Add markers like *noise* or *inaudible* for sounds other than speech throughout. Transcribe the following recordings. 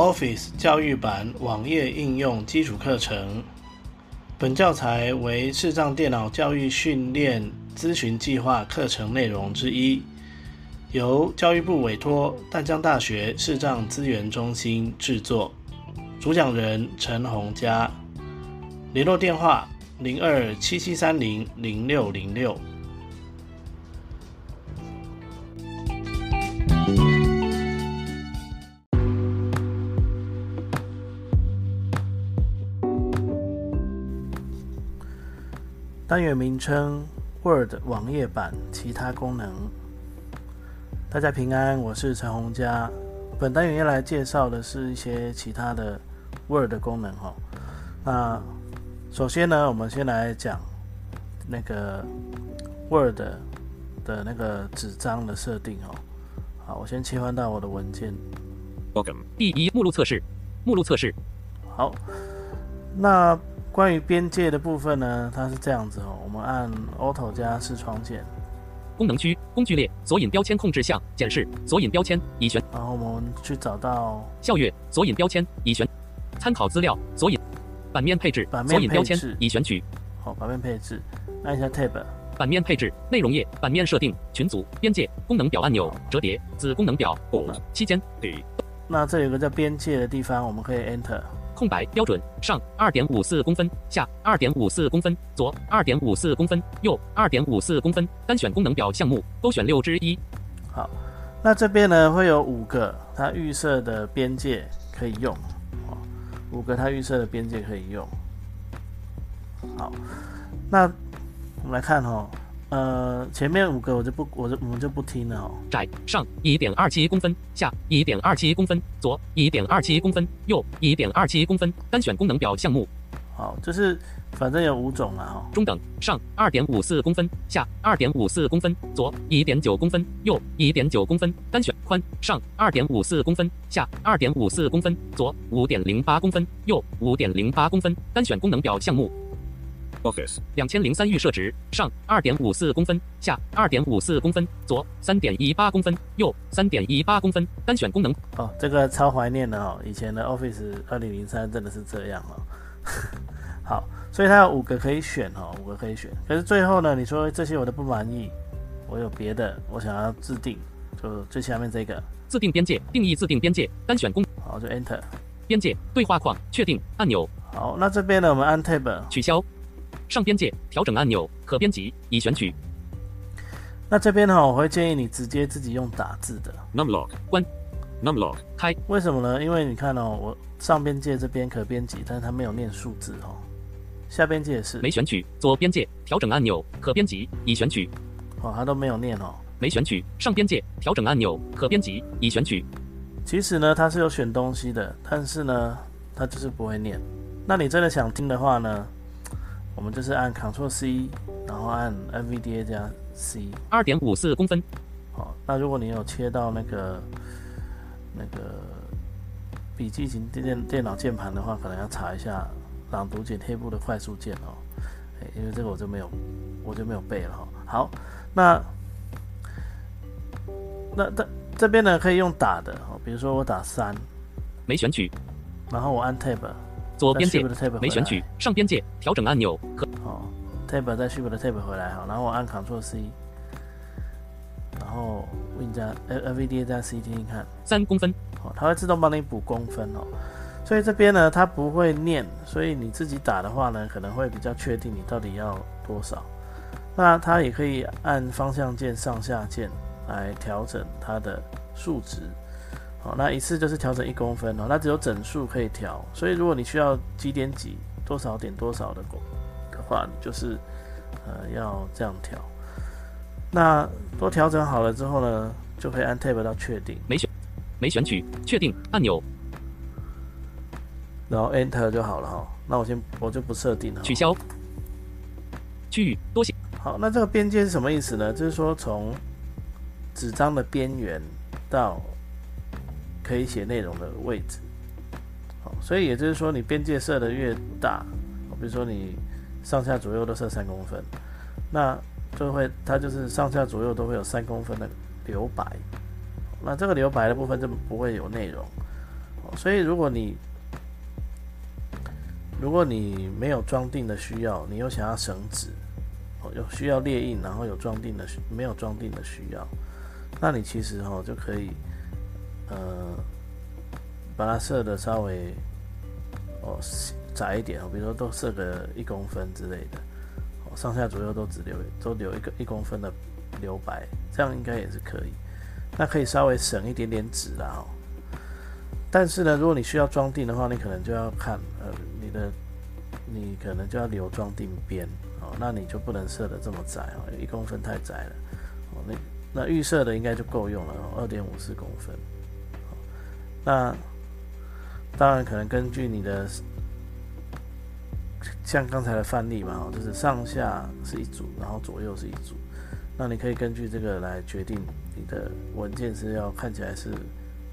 Office 教育版网页应用基础课程。本教材为视障电脑教育训练咨询计划课程内容之一，由教育部委托淡江大学视障资源中心制作。主讲人陈洪佳，联络电话零二七七三零零六零六。单元名称：Word 网页版其他功能。大家平安，我是陈洪佳。本单元要来介绍的是一些其他的 Word 功能哈。那首先呢，我们先来讲那个 Word 的那个纸张的设定哦。好，我先切换到我的文件。Welcome。第一目录测试，目录测试。好，那。关于边界的部分呢，它是这样子哦。我们按 Auto 加视窗键，功能区工具列索引标签控制项显示索引标签已选，然后我们去找到校阅索引标签已选，参考资料索引版面配置索引标签已选取。好，版面配置，按一下 Tab，版面配置内容页版面设定群组边界功能表按钮折叠子功能表期间。那这有个叫边界的地方，我们可以 Enter。空白标准上二点五四公分，下二点五四公分，左二点五四公分，右二点五四公分。单选功能表项目，勾选六之一。好，那这边呢会有五个它预设的边界可以用，五个它预设的边界可以用。好，那我们来看哈。呃，前面五个我就不，我就我们就不听了哦。窄上一点二七公分，下一点二七公分，左一点二七公分，右一点二七公分。单选功能表项目。好，就是反正有五种了哈。中等上二点五四公分，下二点五四公分，左一点九公分，右一点九公分。单选宽上二点五四公分，下二点五四公分，左五点零八公分，右五点零八公分。单选功能表项目。Office 两千零三预设值上二点五四公分，下二点五四公分，左三点一八公分，右三点一八公分。单选功能哦，这个超怀念的哦，以前的 Office 二零零三真的是这样哦。*laughs* 好，所以它有五个可以选哦，五个可以选。可是最后呢，你说这些我都不满意，我有别的，我想要自定，就最下面这个自定边界，定义自定边界，单选功好就 Enter 边界对话框确定按钮。好，那这边呢，我们按 Tab 取消。上边界调整按钮可编辑已选取。那这边呢，我会建议你直接自己用打字的。Numlock 关，Numlock 开。为什么呢？因为你看哦，我上边界这边可编辑，但是它没有念数字哦。下边界也是没选取。左边界调整按钮可编辑已选取。哦，它都没有念哦。没选取。上边界调整按钮可编辑已选取。其实呢，它是有选东西的，但是呢，它就是不会念。那你真的想听的话呢？我们就是按 Ctrl C，然后按 NVDA 加 C，二点五四公分。好，那如果你有切到那个那个笔记型电电脑键盘的话，可能要查一下朗读剪贴部的快速键哦。哎，因为这个我就没有，我就没有背了哈。好，那那这这边呢可以用打的哦，比如说我打三，没选取，然后我按 Tab。左边界没选取，上边界调整按钮可。好，Tab 再 Shift Tab 回来好，然后我按 Ctrl C，然后 Win 加 N V D A 加 C 听听看。三公分，好，它会自动帮你补公分哦。所以这边呢，它不会念，所以你自己打的话呢，可能会比较确定你到底要多少。那它也可以按方向键上下键来调整它的数值。好，那一次就是调整一公分哦，那只有整数可以调，所以如果你需要几点几多少点多少的的话，你就是呃要这样调。那都调整好了之后呢，就可以按 Tab 到确定，没选没选取确定按钮，然后 Enter 就好了哈。那我先我就不设定了，取消区域多写。好，那这个边界是什么意思呢？就是说从纸张的边缘到可以写内容的位置，好，所以也就是说，你边界设的越大，比如说你上下左右都设三公分，那就会它就是上下左右都会有三公分的留白，那这个留白的部分就不会有内容，所以如果你如果你没有装订的需要，你又想要省纸，有需要列印，然后有装订的需没有装订的需要，那你其实哈、就可以呃把它设的稍微哦窄一点哦，比如说都设个一公分之类的，哦上下左右都只留都留一个一公分的留白，这样应该也是可以。那可以稍微省一点点纸啦哦。但是呢，如果你需要装订的话，你可能就要看呃你的你可能就要留装订边哦，那你就不能设的这么窄哦，一公分太窄了哦。那那预设的应该就够用了哦，二点五四公分。那当然可能根据你的像刚才的范例嘛，就是上下是一组，然后左右是一组。那你可以根据这个来决定你的文件是要看起来是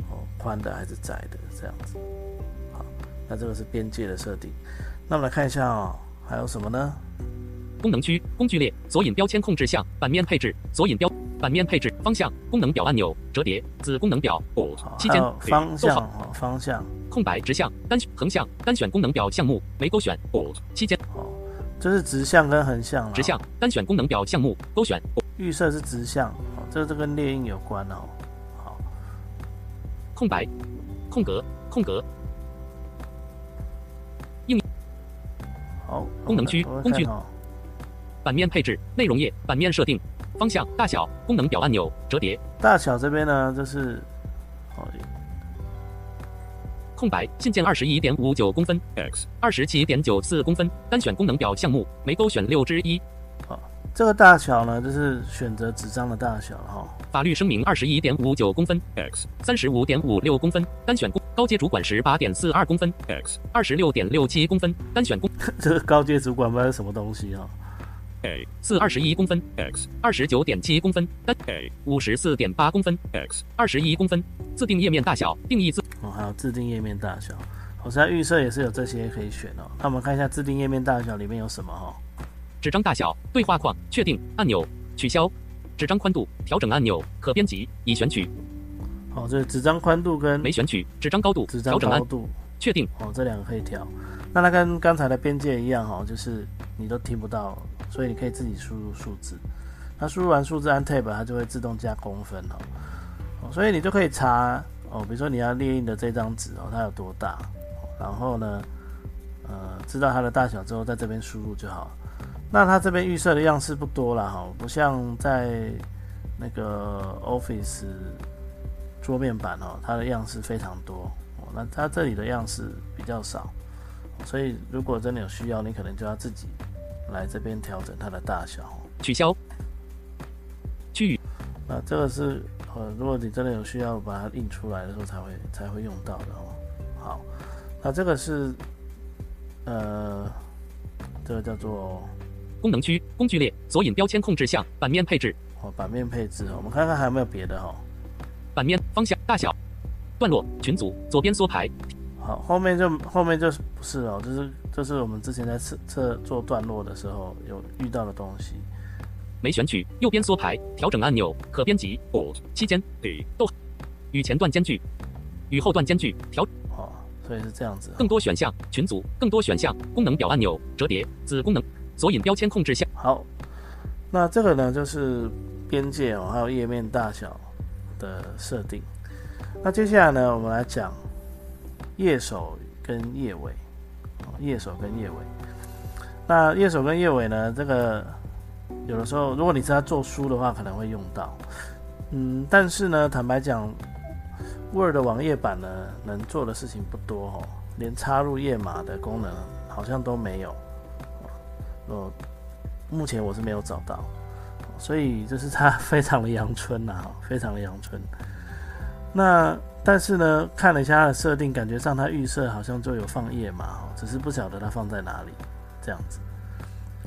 哦宽的还是窄的这样子。好，那这个是边界的设定。那我们来看一下哦，还有什么呢？功能区工具列索引标签控制项版面配置索引标版面配置方向功能表按钮折叠子功能表.好，期间方向哦，方向。空白直向单横向单选功能表项目没勾选。Alt. 期间哦，这是直向跟横向直向单选功能表项目勾选。预设是直向哦，这这跟列印有关哦。好，空白空格空格。好，功能区工具。版面配置内容页版面设定方向大小功能表按钮折叠大小这边呢，就是哦，空白信件二十一点五九公分 X. 二十七点九四公分单选功能表项目没勾选六之一好这个大小呢，就是选择纸张的大小了哈。法律声明二十一点五九公分 X. 三十五点五六公分单选公高阶主管十八点四二公分 X. 二十六点六七公分单选公 *laughs* 这个高阶主管不知道是什么东西哈。A. 四二十一公分 X. 二十九点七公分单 A. 五十四点八公分 X. 二十一公分自定页面大小定义自哦，还有自定页面大小，我现在预设也是有这些可以选哦。那我们看一下自定页面大小里面有什么哈、纸张大小对话框确定按钮取消纸张宽度调整按钮可编辑已选取哦，这纸张宽度跟没选取纸张高度纸张调整按高度确定哦，这两个可以调。那它跟刚才的边界一样哈、哦，就是你都听不到，所以你可以自己输入数字。那输入完数字按 Tab，它就会自动加公分哦。所以你就可以查哦，比如说你要列印的这张纸哦，它有多大，然后呢，呃，知道它的大小之后，在这边输入就好。那它这边预设的样式不多啦哈，不像在那个 Office 桌面版哦，它的样式非常多哦。那它这里的样式比较少，所以如果真的有需要，你可能就要自己来这边调整它的大小哦。取消区域那这个是呃，如果你真的有需要把它印出来的时候才会才会用到的哦。好，那这个是呃，这个叫做功能区工具列索引标签控制项版面配置哦版面配置哦，我们看看还有没有别的哈、哦。版面方向大小段落群组左边缩排好，后面就后面就是不是哦，就是就是我们之前在测测做段落的时候有遇到的东西。没选取右边缩排调整按钮可编辑.期间 D. 与前段间距与后段间距调哦，所以是这样子。更多选项群组更多选项功能表按钮折叠子功能索引标签控制项好，那这个呢就是边界哦，还有页面大小的设定。那接下来呢，我们来讲页首跟页尾。页首跟页尾。那页首跟页尾呢，这个有的时候如果你是在做书的话，可能会用到。嗯，但是呢，坦白讲，Word 的网页版呢，能做的事情不多哦，连插入页码的功能好像都没有。哦，目前我是没有找到，所以就是它 *laughs* 非常的阳春呐、非常的阳春。那但是呢，看了一下它的设定，感觉上它预设好像就有放页码哦，只是不晓得它放在哪里，这样子。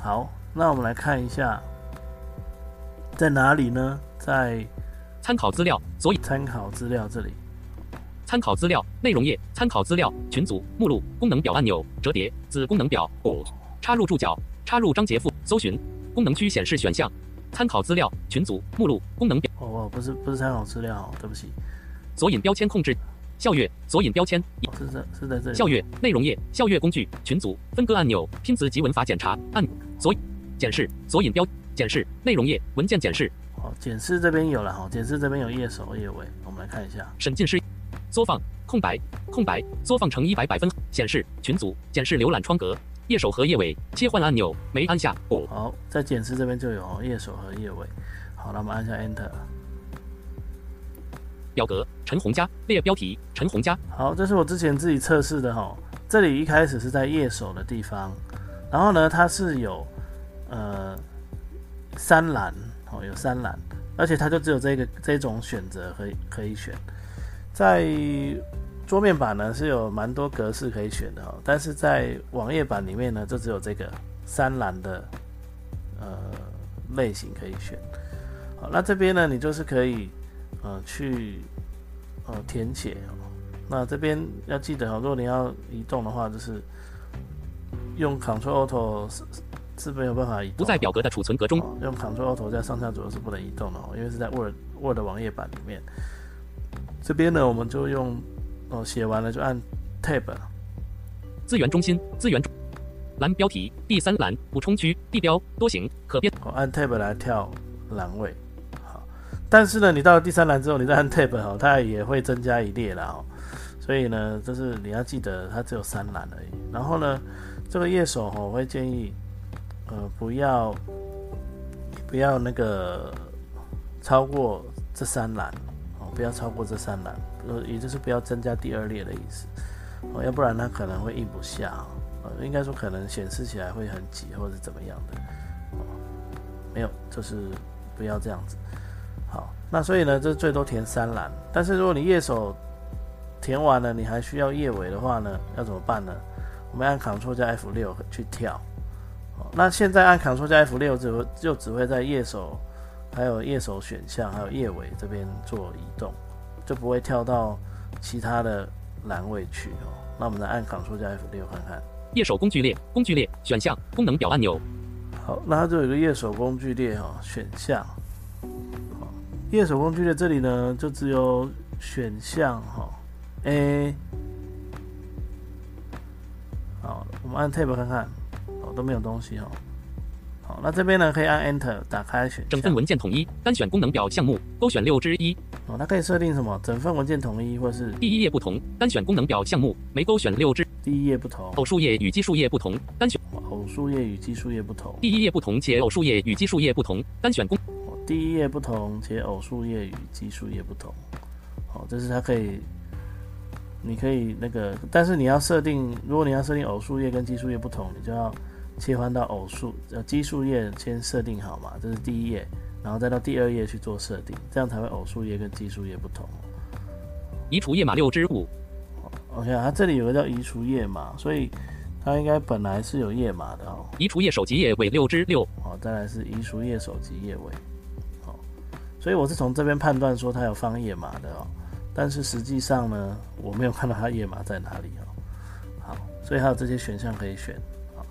好，那我们来看一下，在哪里呢？在参考资料所以参考资料这里。参考资料内容页参考资料群组目录功能表按钮折叠子功能表 Alt. 插入注脚插入章节附搜寻功能区显示选项参考资料群组目录功能表哦，哦不是不是参考资料哦，对不起。索引标签控制。校阅索引标签。哦是在是在这里。校阅内容页。校阅工具群组。分割按钮拼词及文法检查。按索检视索引标检视内容页文件检视。好，检视这边有了哈，检视这边有页首页尾，我们来看一下。审进式缩放空白空白。缩放成一百百分。显示群组检视浏览窗格。页首和页尾切换按钮没按下。哦好，在检视这边就有哦页首和页尾。好，那我们按下 Enter。表格陈红佳列标题陈红佳好，这是我之前自己测试的哈。这里一开始是在页首的地方，然后呢，它是有呃三栏哦，有三栏，而且它就只有这个这种选择可以可以选。在桌面版呢是有蛮多格式可以选的哈，但是在网页版里面呢，就只有这个三栏的呃类型可以选。好，那这边呢，你就是可以呃去呃填写哦。那这边要记得哦，如果你要移动的话，就是用 Ctrl alto 是是没有办法移动，不在表格的储存格中哦用 Ctrl alto 在上下左右是不能移动的哦，因为是在 Word Word 网页版里面。这边呢，我们就用哦写完了就按 Tab，资源中心资源中栏标题第三栏补充区地标多行可变哦按 Tab 来跳栏位。但是呢，你到了第三栏之后，你再按 Tab 哦，它也会增加一列啦哦。所以呢，就是你要记得它只有三栏而已。然后呢，这个页首哦，我会建议呃不要不要那个超过这三栏哦，不要超过这三栏，呃，也就是不要增加第二列的意思哦，要不然它可能会印不下哦，应该说可能显示起来会很挤或者怎么样的哦，没有，就是不要这样子。好，那所以呢，这最多填三栏，但是如果你页首填完了，你还需要页尾的话呢，要怎么办呢？我们按 Ctrl 加 F 六去跳。哦，那现在按 Ctrl 加 F 六只会就只会在页首、还有页首选项、还有页尾这边做移动，就不会跳到其他的栏位去哦。那我们来按 Ctrl 加 F 六看看。页首工具列工具列选项功能表按钮好，那它就有一个页首工具列哈、选项。好，页手工具的这里呢，就只有选项哈、A。好，我们按 Tab 看看，哦都没有东西哈、好，那这边呢可以按 Enter 打开选整份。文件统一单选功能表项目勾选六之一哦，它可以设定什么？整份文件统一，或是第一页不同单选功能表项目没勾选六之第一页不同，偶数页与奇数页不同单选偶数页与奇数页不同。第一页不同且偶数页与奇数页不同单选功哦，第一页不同，且偶数页与奇数页不同。好，这是它可以，你可以那个，但是你要设定，如果你要设定偶数页跟奇数页不同，你就要切换到偶数呃奇数页先设定好嘛，这是第一页，然后再到第二页去做设定，这样才会偶数页跟奇数页不同。移除页码六之五 OK，它这里有个叫移除页码，所以它应该本来是有页码的哦。移除页首及页尾六之六好，再来是移除页首及页尾，好，所以我是从这边判断说它有放页码的哦，但是实际上呢，我没有看到它页码在哪里哦。好，所以还有这些选项可以选，好，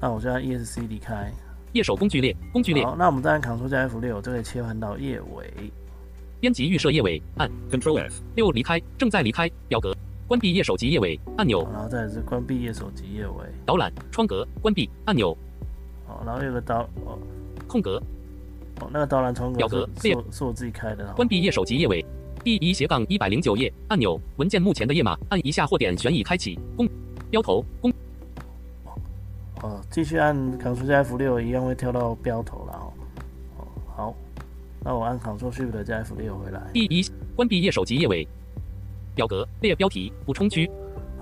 那我就按 ESC 离开，页首工具列工具列。好，那我们再按 Ctrl 加 F 六就可以切换到页尾，编辑预设页尾按 Control F. 六离开正在离开表格。关闭页首及页尾按钮。然后再来是关闭页首及页尾，导览窗格关闭按钮。好，然后有个导哦。空格哦那个导览窗格表格是是我自己开的哦，关闭页首及页尾。第一斜杠一百零九页按钮，文件目前的页码按一下或点选已开启。公标头公哦，继续按 Ctrl 加 F 六一样会跳到标头了哦。哦，好，那我按 Ctrl Shift 加 F 六回来。第一关闭页首及页尾。表格列标题补充区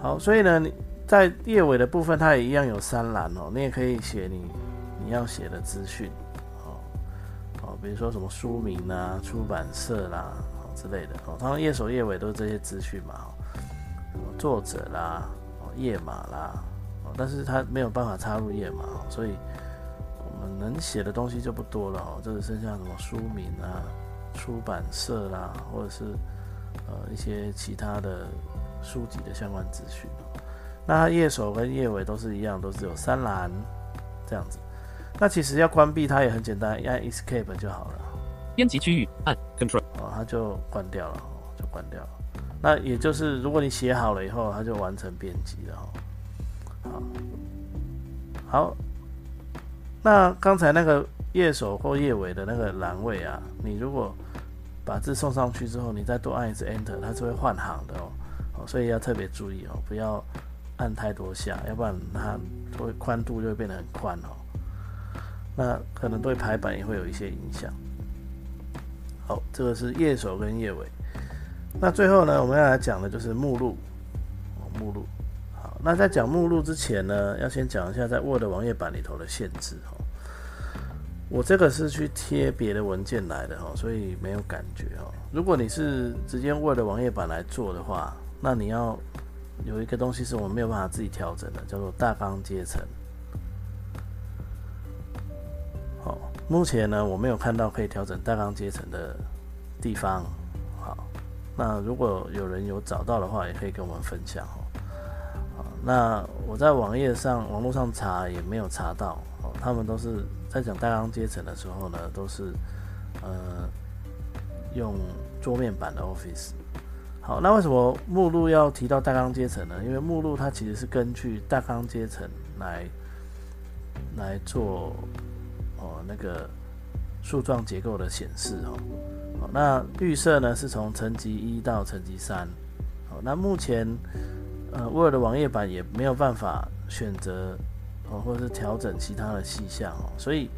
好，所以呢，你在页尾的部分，它也一样有三栏哦，你也可以写你你要写的资讯，比如说什么书名啊、出版社啦、哦之类的哦，当然页首页尾都是这些资讯嘛，哦，什么作者啦、哦页码啦，哦，但是它没有办法插入页码，所以我们能写的东西就不多了哦，就只剩下什么书名啊、出版社啦，或者是呃一些其他的书籍的相关资讯。那页首跟页尾都是一样，都是有三栏这样子。那其实要关闭它也很简单，按 Escape 就好了编辑区域按 Control. 哦，它就关掉了，哦，就关掉了。那也就是如果你写好了以后，它就完成编辑了哈。好，好，那刚才那个页首或页尾的那个栏位啊，你如果把字送上去之后，你再多按一次 Enter，它是会换行的哦。哦，所以要特别注意哦，不要按太多下，要不然它会宽度就会变得很宽哦。那可能对排版也会有一些影响。好，这个是页首跟页尾。那最后呢，我们要来讲的就是目录。哦，目录。好，那在讲目录之前呢，要先讲一下在 Word 网页版里头的限制哦。我这个是去贴别的文件来的哈，所以没有感觉哦。如果你是直接 Word 网页版来做的话，那你要有一个东西是我们没有办法自己调整的，叫做大纲阶层。目前呢我没有看到可以调整大纲阶层的地方。好，那如果有人有找到的话，也可以跟我们分享哦。好，那我在网页上、网络上查也没有查到哦，他们都是。在讲大纲阶层的时候呢，都是呃用桌面版的 Office。好，那为什么目录要提到大纲阶层呢？因为目录它其实是根据大纲阶层来来做哦那个树状结构的显示哦。好，那绿色呢是从层级一到层级三。好，那目前呃 Word 的网页版也没有办法选择。哦，或者是调整其他的细项哦，所以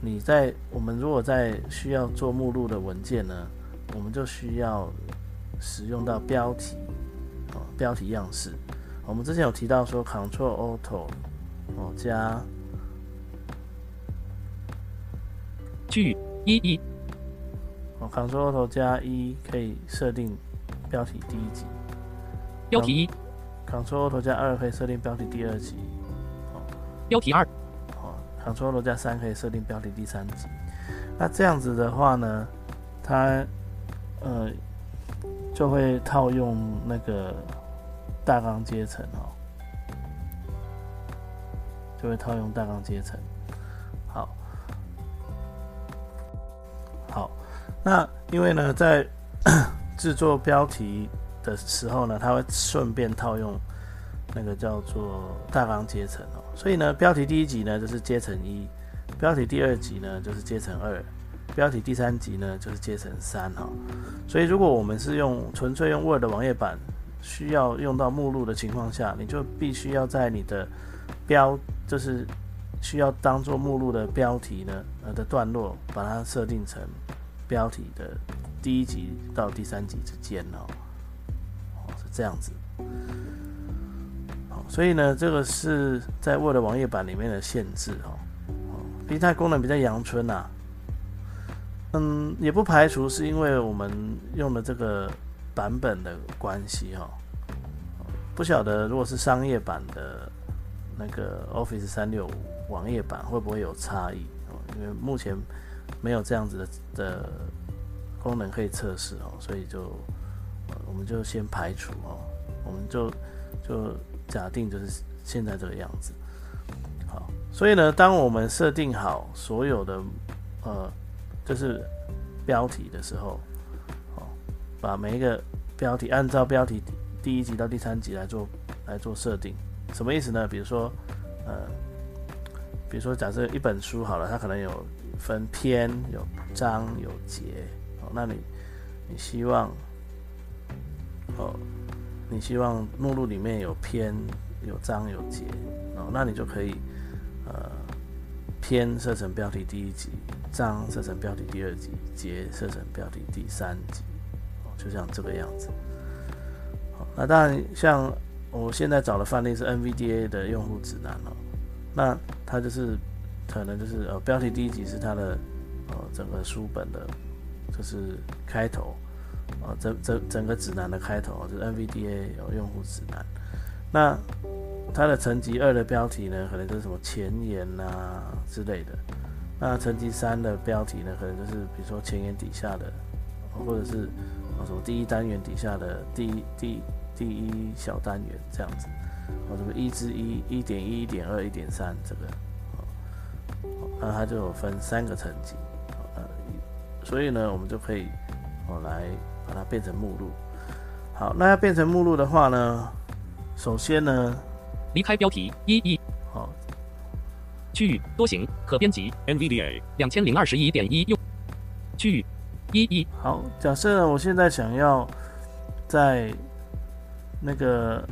你在我们如果在需要做目录的文件呢，我们就需要使用到标题哦，标题样式。我们之前有提到说，Control Auto 哦加句一一哦，Control Auto 加一可以设定标题第一集，标题一，Control Auto 加二可以设定标题第二集。标题二，哦，Ctrl 加三可以设定标题第三集。那这样子的话呢，它呃就会套用那个大纲阶层哦，就会套用大纲阶层。那因为呢，在 *coughs* 制作标题的时候呢，它会顺便套用。那个叫做大纲阶层哦，所以呢，标题第一集呢就是阶层一，标题第二集呢就是阶层二，标题第三集呢就是阶层三哈。所以如果我们是用纯粹用 Word 网页版，需要用到目录的情况下，你就必须要在你的标，就是需要当做目录的标题呢呃的段落，把它设定成标题的第一集到第三集之间哦，哦是这样子。所以呢，这个是在 Word 网页版里面的限制哦。哦平台功能比较阳春呐，嗯，也不排除是因为我们用的这个版本的关系哈。不晓得如果是商业版的那个 Office 三六五网页版会不会有差异哦？因为目前没有这样子的的功能可以测试哦，所以就我们就先排除哦，我们就就。假定就是现在这个样子，好，所以呢，当我们设定好所有的呃，就是标题的时候，好，把每一个标题按照标题第一集到第三集来做来做设定，什么意思呢？比如说，呃，比如说假设一本书好了，它可能有分篇、有章、有节，哦，那你你希望，哦。你希望目录里面有篇、有章、有节哦，那你就可以呃篇设成标题第一集，章设成标题第二集，节设成标题第三集哦，就像这个样子。好，那当然像我现在找的范例是 NVDA 的用户指南哦，那它就是可能就是呃标题第一集是它的呃整个书本的，就是开头。啊，整整整个指南的开头就是 NVDA 有用户指南。那它的层级二的标题呢，可能就是什么前言啊之类的。那层级三的标题呢，可能就是比如说前言底下的，或者是啊什么第一单元底下的第一第第一小单元这样子。哦，什么一之一、一点一、一点二、一点三这个，那它就有分三个层级。呃，所以呢，我们就可以哦来。把它变成目录。好，那要变成目录的话呢，首先呢，离开标题一一好，区域多行可编辑 NVDA. 两千零二十一点一用区域一一好，假设呢，我现在想要在那个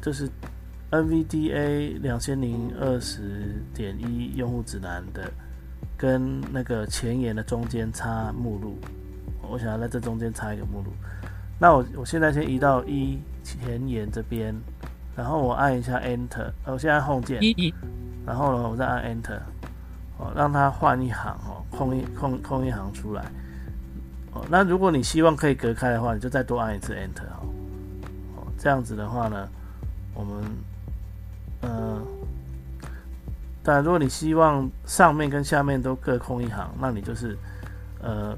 就是 NVDA 两千零二十点一用户指南的跟那个前沿的中间插目录，我想要在这中间插一个目录。那我我现在先移到一前沿这边，然后我按一下 Enter，呃我先按 Home 键，然后呢，我再按 Enter，哦，让它换一行哦，空一空空一行出来。哦，那如果你希望可以隔开的话，你就再多按一次 Enter 哦。哦，这样子的话呢，我们当然如果你希望上面跟下面都各空一行，那你就是呃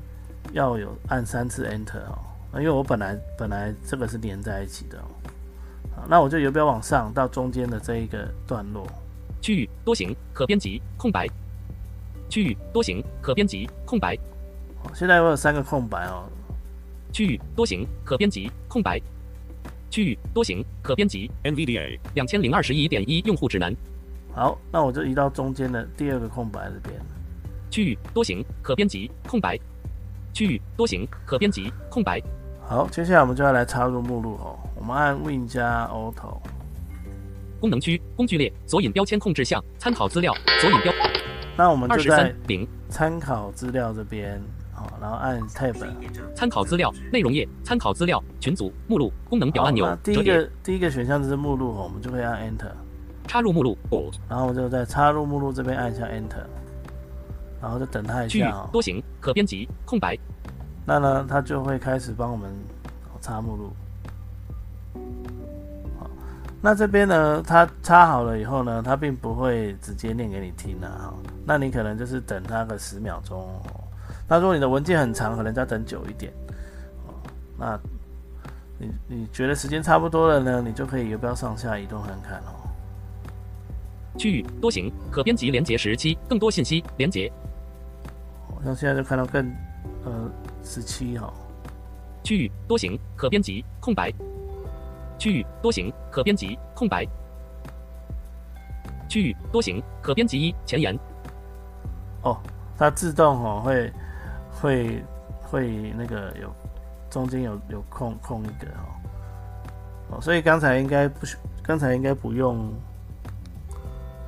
要有按三次 Enter 哦。因为我本来本来这个是连在一起的哦。好，那我就游标往上到中间的这一个段落。区域多行可编辑空白区域多行可编辑空白好，现在我有三个空白哦。区域多行可编辑空白区域多行可编辑 NVDA. 两千零二十一点一用户指南好，那我就移到中间的第二个空白这边。区域多行可编辑空白区域多行可编辑空白好，接下来我们就要来插入目录哦。我们按 Win 加 Auto，功能区工具列索引标签控制项参考资料索引标那我们就在零参考资料这边，好，然后按 Tab。参考资料内容页参考资料群组目录功能表按钮第一个第一个选项就是目录哦，我们就可以按 Enter，插入目录.然后我就在插入目录这边按一下 Enter，然后就等它一下哦。多行可编辑空白那呢，它就会开始帮我们插目录。好，那这边呢，它插好了以后呢，它并不会直接念给你听啊。哈，那你可能就是等它个十秒钟哦。那如果你的文件很长，可能就要等久一点。哦，那你你觉得时间差不多了呢，你就可以游标上下移动看看哦。区域多行可编辑连接十七更多信息连接好像现在就看到更呃十七哈。区域多行可编辑空白。区域多行可编辑空白。区域多行可编辑一前言。哦，它自动哦会会会那个有中间有有空空一个哦，哦，所以刚才应该不需，刚才应该不用，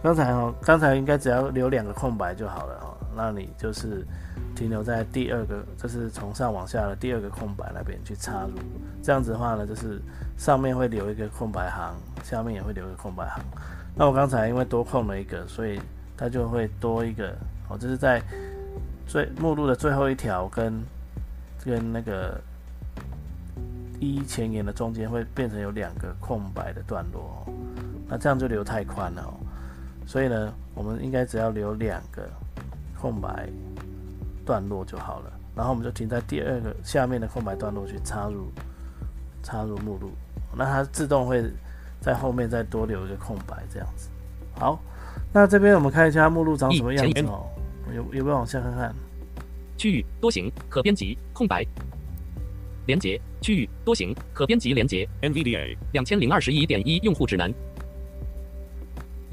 刚才哦，刚才应该只要留两个空白就好了哦，那你就是停留在第二个，就是从上往下的第二个空白那边去插入，这样子的话呢，就是上面会留一个空白行，下面也会留一个空白行。那我刚才因为多空了一个，所以它就会多一个哦，这是在最目录的最后一条跟跟那个一前沿的中间会变成有两个空白的段落哦，那这样就留太宽了哦，所以呢，我们应该只要留两个空白段落就好了，然后我们就停在第二个下面的空白段落去插入插入目录，那它自动会在后面再多留一个空白这样子。好，那这边我们看一下目录长什么样子哦，有有没有往下看看？区域多行可编辑空白连接区域多行可编辑连接 NVDA. 两千零二十一点一用户指南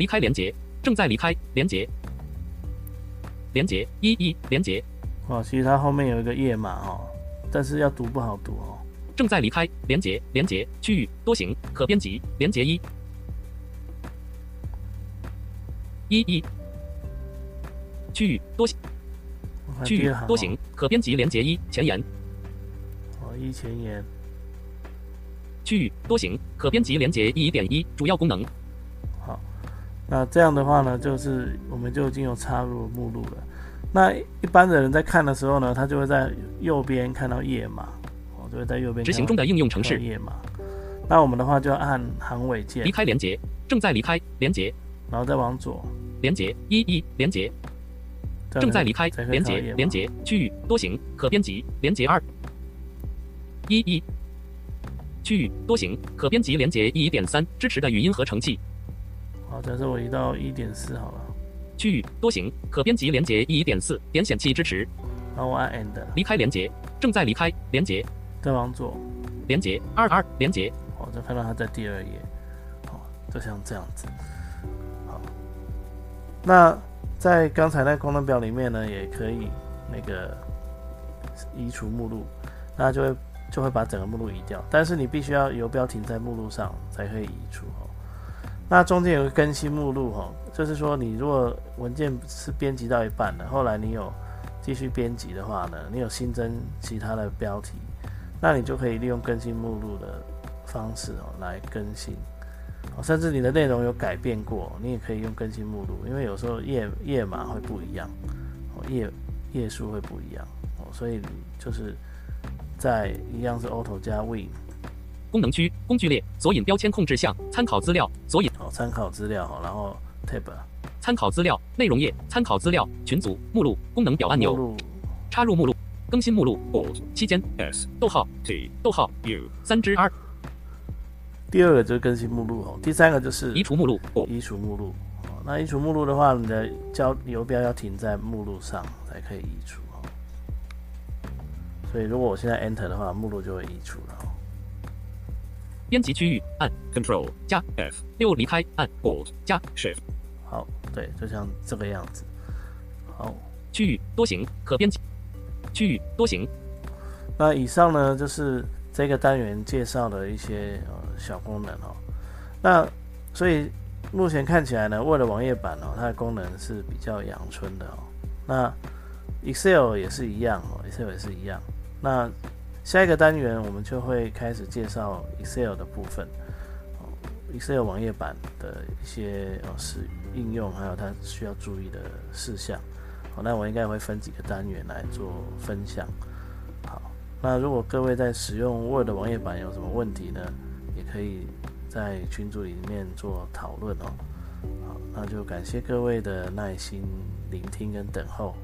离开连接正在离开连接连接一一连接哦，其实它后面有一个页码哦，但是要读不好读哦。正在离开连接连接区域多行可编辑连接一。一一区域多行区域多行可编辑连接一前沿。哦，一前言区域多行可编辑连接一点一主要功能。好，那这样的话呢，就是我们就已经有插入目录了。那一般的人在看的时候呢，他就会在右边看到页码，哦，就会在右边执行中的应用程式。页码。那我们的话就要按行尾键。离，开连接正在离开连接。然后再往左，连接一一连接。正在离开连接连接区域多行可编辑连接二。一一。区域多行可编辑连接一点三支持的语音合成器好，假设我移到一点四好了，区域多行可编辑连接一点四点显器支持然后我按 End，离开连接正在离开连接再往左，连接二二连接好，就看到它在第二页，好，就像这样子。好，那在刚才那功能表里面呢，也可以那个移除目录，那就会就会把整个目录移掉。但是你必须要游标停在目录上才可以移除哦。那中间有个更新目录哈，就是说你如果文件是编辑到一半的，后来你有继续编辑的话呢，你有新增其他的标题，那你就可以利用更新目录的方式哦来更新。哦，甚至你的内容有改变过，你也可以用更新目录，因为有时候页页码会不一样，哦页页数会不一样哦，所以你就是在一样是 Auto 加 Win。功能区工具列索引标签控制项参考资料索引，参考资料哈，然后 tab 参考资料内容页参考资料群组目录功能表按钮插入目录更新目录期间 S 逗号 T 逗号 U 三之 R 第二个就是更新目录哦，第三个就是移除目录移除目录哦。那移除目录的话，你的交游标要停在目录上才可以移除哦。所以如果我现在 Enter 的话，目录就会移除了哦。编辑区域按 Control 加 F 六离开按 Alt 加 Shift 好，对，就像这个样子。好，区域多行可编辑区域多行那以上呢就是这个单元介绍的一些呃小功能哦。那所以目前看起来呢，为了网页版哦，它的功能是比较阳春的哦。那 Excel 也是一样哦，Excel 也是一样。那下一个单元我们就会开始介绍 Excel 的部分哦，Excel 网页版的一些呃使应用，还有它需要注意的事项。好，那我应该会分几个单元来做分享。好，那如果各位在使用 Word 网页版有什么问题呢，也可以在群组里面做讨论哦。好，那就感谢各位的耐心聆听跟等候。